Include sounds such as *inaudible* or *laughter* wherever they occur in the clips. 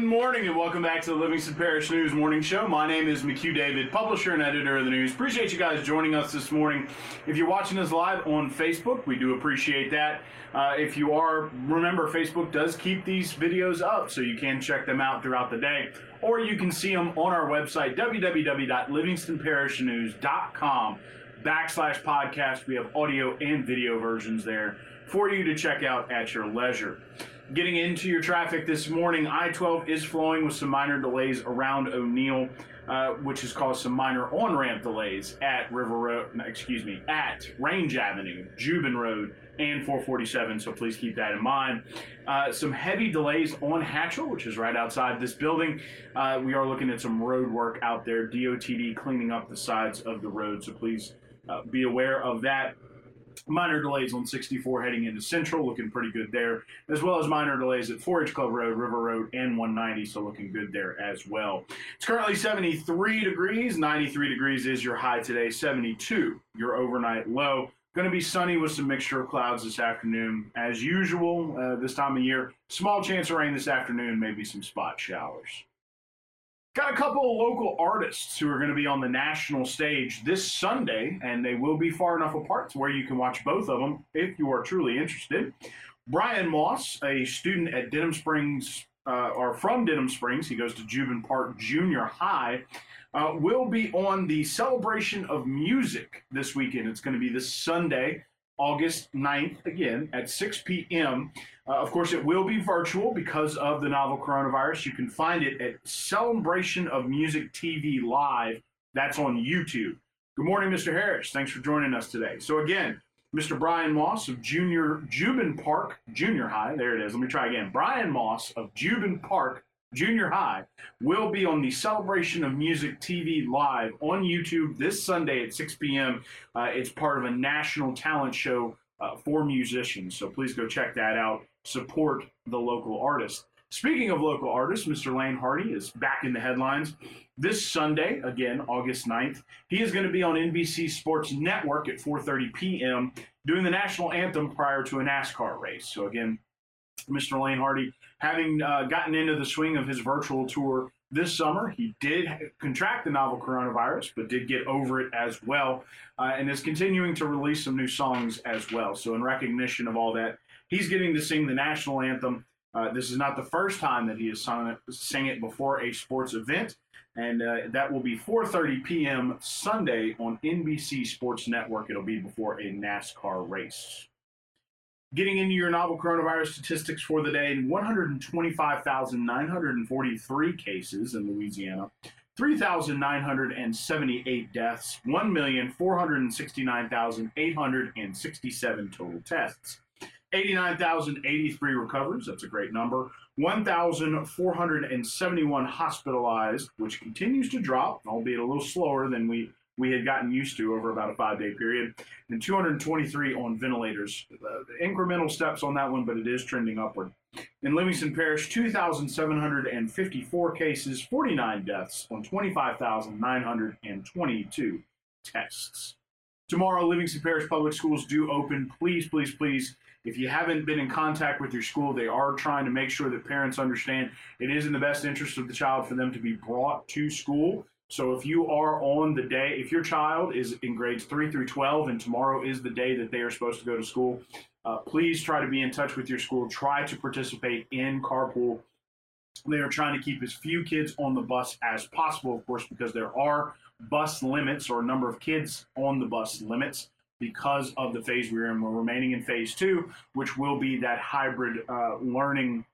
Good morning and welcome back to the Livingston Parish News Morning Show. My name is McHugh David, publisher and editor of the news. Appreciate you guys joining us this morning. If you're watching us live on Facebook, we do appreciate that. Uh, if you are, remember, Facebook does keep these videos up so you can check them out throughout the day. Or you can see them on our website, www.livingstonparishnews.com backslash podcast. We have audio and video versions there for you to check out at your leisure. Getting into your traffic this morning, I 12 is flowing with some minor delays around O'Neal, uh, which has caused some minor on ramp delays at River Road, excuse me, at Range Avenue, Juban Road, and 447, so please keep that in mind. Uh, some heavy delays on Hatchell, which is right outside this building. Uh, we are looking at some road work out there, DOTD cleaning up the sides of the road, so please uh, be aware of that minor delays on 64 heading into Central, looking pretty good there, as well as minor delays at 4 H Club Road, River Road, and 190, so looking good there as well. It's currently 73 degrees, 93 degrees is your high today, 72 your overnight low. Going to be sunny with some mixture of clouds this afternoon. As usual, uh, this time of year, small chance of rain this afternoon, maybe some spot showers. Got a couple of local artists who are going to be on the national stage this Sunday, and they will be far enough apart to where you can watch both of them if you are truly interested. Brian Moss, a student at Denham Springs, uh, or from Denham Springs, he goes to Juban Parc Junior High, uh, will be on the celebration of music this weekend. It's going to be this Sunday. August 9th, again at 6 p.m. Uh, of course, it will be virtual because of the novel coronavirus. You can find it at Celebration of Music TV Live. That's on YouTube. Good morning, Mr. Harris. Thanks for joining us today. So, again, Mr. Brian Moss of Junior Juban Parc Junior High. There it is. Let me try again. Brian Moss of Juban Parc Junior High will be on the Celebration of Music TV live on YouTube this Sunday at 6 p.m. Uh, it's part of a national talent show uh, for musicians, so please go check that out. Support the local artist. Speaking of local artists, Mr. Lane Hardy is back in the headlines this Sunday, again, August 9th. He is going to be on NBC Sports Network at 4:30 p.m. doing the national anthem prior to a NASCAR race. So again, Mr. Lane Hardy, having uh, gotten into the swing of his virtual tour this summer, he did contract the novel coronavirus, but did get over it as well, uh, and is continuing to release some new songs as well. So, in recognition of all that, he's getting to sing the national anthem. Uh, this is not the first time that he has sung it, sang it before a sports event, and uh, that will be 4:30 p.m. Sunday on NBC Sports Network. It'll be before a NASCAR race. Getting into your novel coronavirus statistics for the day 125,943 cases in Louisiana, 3,978 deaths, 1,469,867 total tests. 89,083 recovers, that's a great number. 1,471 hospitalized, which continues to drop, albeit a little slower than we we had gotten used to over about a five day period, and 223 on ventilators. Uh, incremental steps on that one, but it is trending upward. In Livingston Parish, 2,754 cases, 49 deaths on 25,922 tests. Tomorrow, Livingston Parish Public Schools do open. Please, please, please, if you haven't been in contact with your school, they are trying to make sure that parents understand it is in the best interest of the child for them to be brought to school. So if you are on the day, if your child is in grades 3 through 12 and tomorrow is the day that they are supposed to go to school, uh, please try to be in touch with your school. Try to participate in carpool. They are trying to keep as few kids on the bus as possible, of course, because there are bus limits or number of kids on the bus limits because of the phase we're in. We're remaining in phase two, which will be that hybrid uh, learning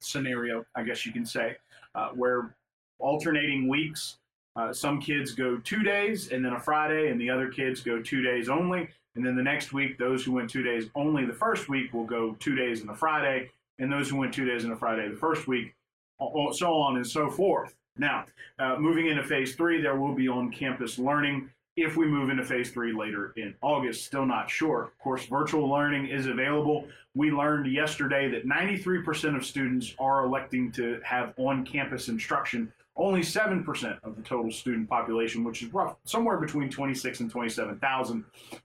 scenario, I guess you can say, uh, where alternating weeks uh, some kids go two days and then a Friday, and the other kids go two days only. And then the next week, those who went two days only the first week will go two days and a Friday, and those who went two days and a Friday the first week, so on and so forth. Now, uh, moving into phase three, there will be on campus learning. If we move into phase three later in August, still not sure. Of course, virtual learning is available. We learned yesterday that 93% of students are electing to have on campus instruction only 7% of the total student population, which is rough, somewhere between 26 and 27,000,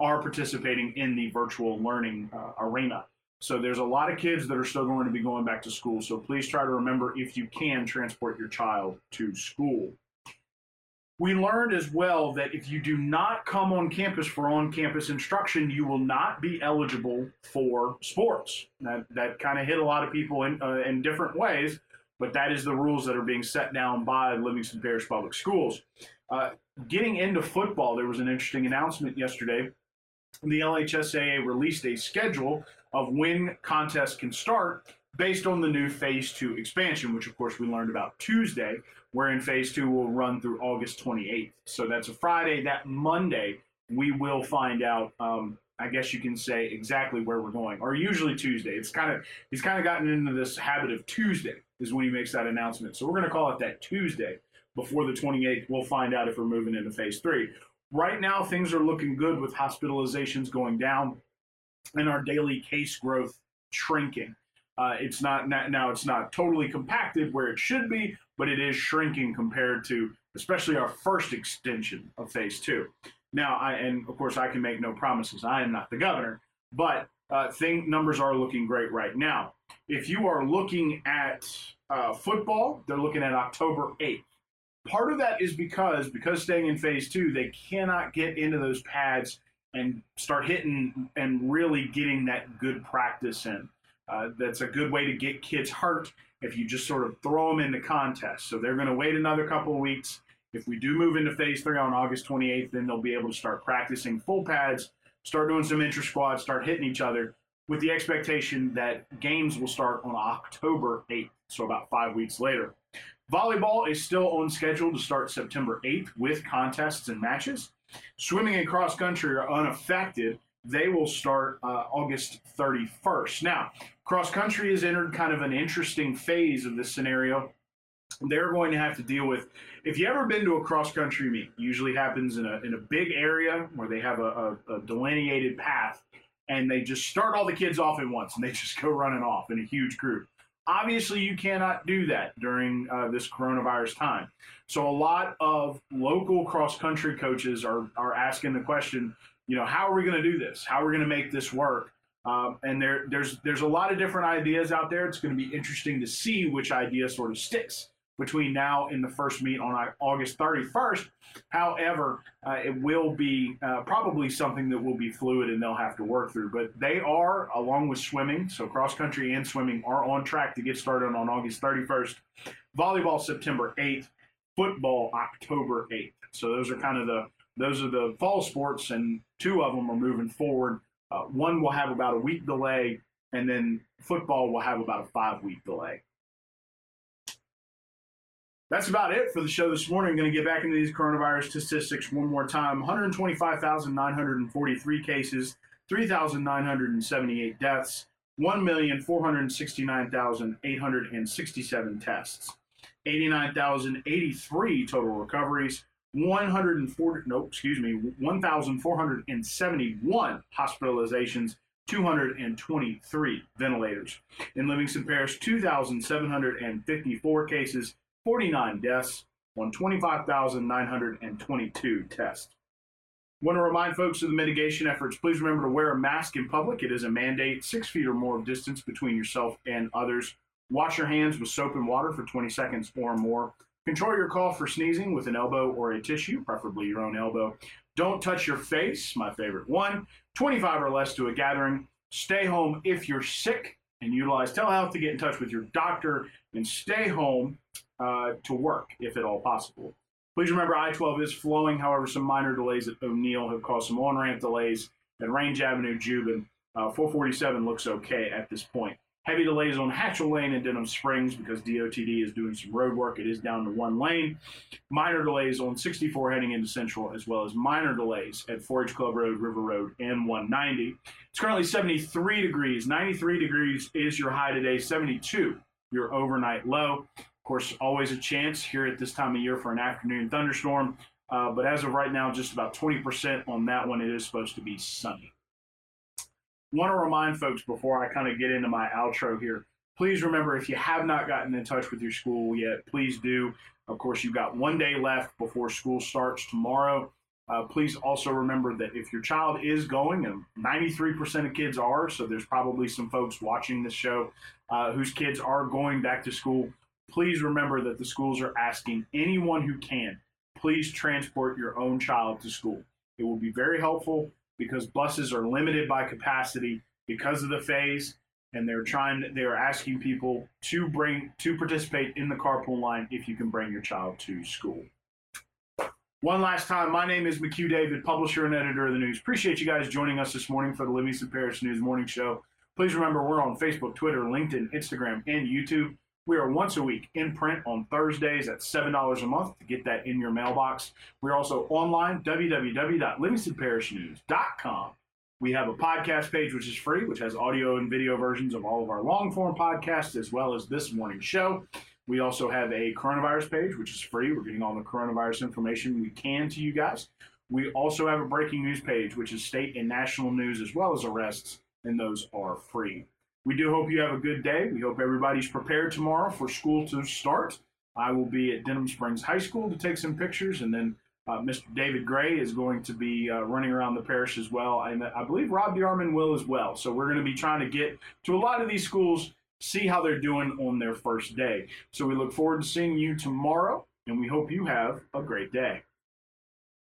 are participating in the virtual learning uh, arena. So there's a lot of kids that are still going to be going back to school. So please try to remember if you can transport your child to school. We learned as well that if you do not come on campus for on campus instruction, you will not be eligible for sports. That, that kind of hit a lot of people in, uh, in different ways, but that is the rules that are being set down by Livingston Parish Public Schools. Uh, getting into football, there was an interesting announcement yesterday. The LHSAA released a schedule of when contests can start based on the new phase two expansion, which of course we learned about Tuesday, wherein phase two will run through August 28th. So that's a Friday. That Monday, we will find out. Um, I guess you can say exactly where we're going, or usually Tuesday. It's kind of he's kind of gotten into this habit of Tuesday is when he makes that announcement. So we're going to call it that Tuesday before the 28th. We'll find out if we're moving into phase three. Right now, things are looking good with hospitalizations going down and our daily case growth shrinking. Uh, it's not now it's not totally compacted where it should be, but it is shrinking compared to especially our first extension of phase two. Now, I and of course I can make no promises. I am not the governor, but uh, thing numbers are looking great right now. If you are looking at uh, football, they're looking at October eighth. Part of that is because because staying in phase two, they cannot get into those pads and start hitting and really getting that good practice in. Uh, that's a good way to get kids hurt if you just sort of throw them into contests. So they're going to wait another couple of weeks. If we do move into phase three on August 28th, then they'll be able to start practicing full pads, start doing some intra squads, start hitting each other with the expectation that games will start on October 8th, so about five weeks later. Volleyball is still on schedule to start September 8th with contests and matches. Swimming and cross country are unaffected. They will start uh, August 31st. Now, cross country has entered kind of an interesting phase of this scenario. They're going to have to deal with. If you ever been to a cross country meet, usually happens in a in a big area where they have a, a, a delineated path, and they just start all the kids off at once, and they *laughs* just go running off in a huge group. Obviously, you cannot do that during uh, this coronavirus time. So, a lot of local cross country coaches are, are asking the question, you know, how are we going to do this? How are we going to make this work? Um, and there, there's there's a lot of different ideas out there. It's going to be interesting to see which idea sort of sticks between now and the first meet on August 31st. However, uh, it will be uh, probably something that will be fluid and they'll have to work through. But they are, along with swimming, so cross country and swimming are on track to get started on August 31st. Volleyball September 8th, football October 8th. So those are kind of the those are the fall sports, and two of them are moving forward. Uh, one will have about a week delay, and then football will have about a five week delay that's about it for the show this morning. I'm going to get back into these coronavirus statistics one more time 125,943 cases, 3,978 deaths, 1,469,867 tests, 89,083 total recoveries, 140, no, excuse me, 1,471 hospitalizations, 223 ventilators. In Livingston Parish, 2,754 cases, 49 deaths on 25,922 tests. Want to remind folks of the mitigation efforts. Please remember to wear a mask in public. It is a mandate, six feet or more of distance between yourself and others. Wash your hands with soap and water for 20 seconds or more. Control your cough for sneezing with an elbow or a tissue, preferably your own elbow. Don't touch your face, my favorite one. 25 or less to a gathering. Stay home if you're sick and utilize telehealth to get in touch with your doctor and stay home uh, to work if at all possible. Please remember I 12 is flowing, however, some minor delays at O'Neal have caused some on ramp delays at Range Avenue, Juban. Uh, 447 looks okay at this point. Heavy delays on Hatchell Lane and Denham Springs because DOTD is doing some road work. It is down to one lane. Minor delays on 64 heading into Central, as well as minor delays at 4 H Club Road, River Road, and 190. It's currently 73 degrees. 93 degrees is your high today, 72 your overnight low. Of course, always a chance here at this time of year for an afternoon thunderstorm. Uh, but as of right now, just about 20% on that one. It is supposed to be sunny. Want to remind folks before I kind of get into my outro here. Please remember if you have not gotten in touch with your school yet, please do. Of course, you've got one day left before school starts tomorrow. Uh, please also remember that if your child is going, and 93% of kids are, so there's probably some folks watching this show uh, whose kids are going back to school, please remember that the schools are asking anyone who can, please transport your own child to school. It will be very helpful because buses are limited by capacity because of the phase and they're trying they're asking people to bring to participate in the carpool line if you can bring your child to school. One last time my name is mchugh david publisher and editor of the news. Appreciate you guys joining us this morning for the livingston parish news morning show. Please remember we're on facebook twitter linkedin instagram and youtube we are once a week in print on Thursdays at $7 a month to get that in your mailbox. We're also online, www.livingstonparishnews.com. We have a podcast page which is free, which has audio and video versions of all of our long form podcasts as well as this morning's show. We also have a coronavirus page, which is free. We're getting all the coronavirus information we can to you guys. We also have a breaking news page, which is state and national news as well as arrests, and those are free. We do hope you have a good day. We hope everybody's prepared tomorrow for school to start. I will be at Denham Springs High School to take some pictures, and then uh, Mr. David Gray is going to be uh, running around the parish as well. And I believe Rob DeArmond will as well. So we're going to be trying to get to a lot of these schools, see how they're doing on their first day. So we look forward to seeing you tomorrow, and we hope you have a great day.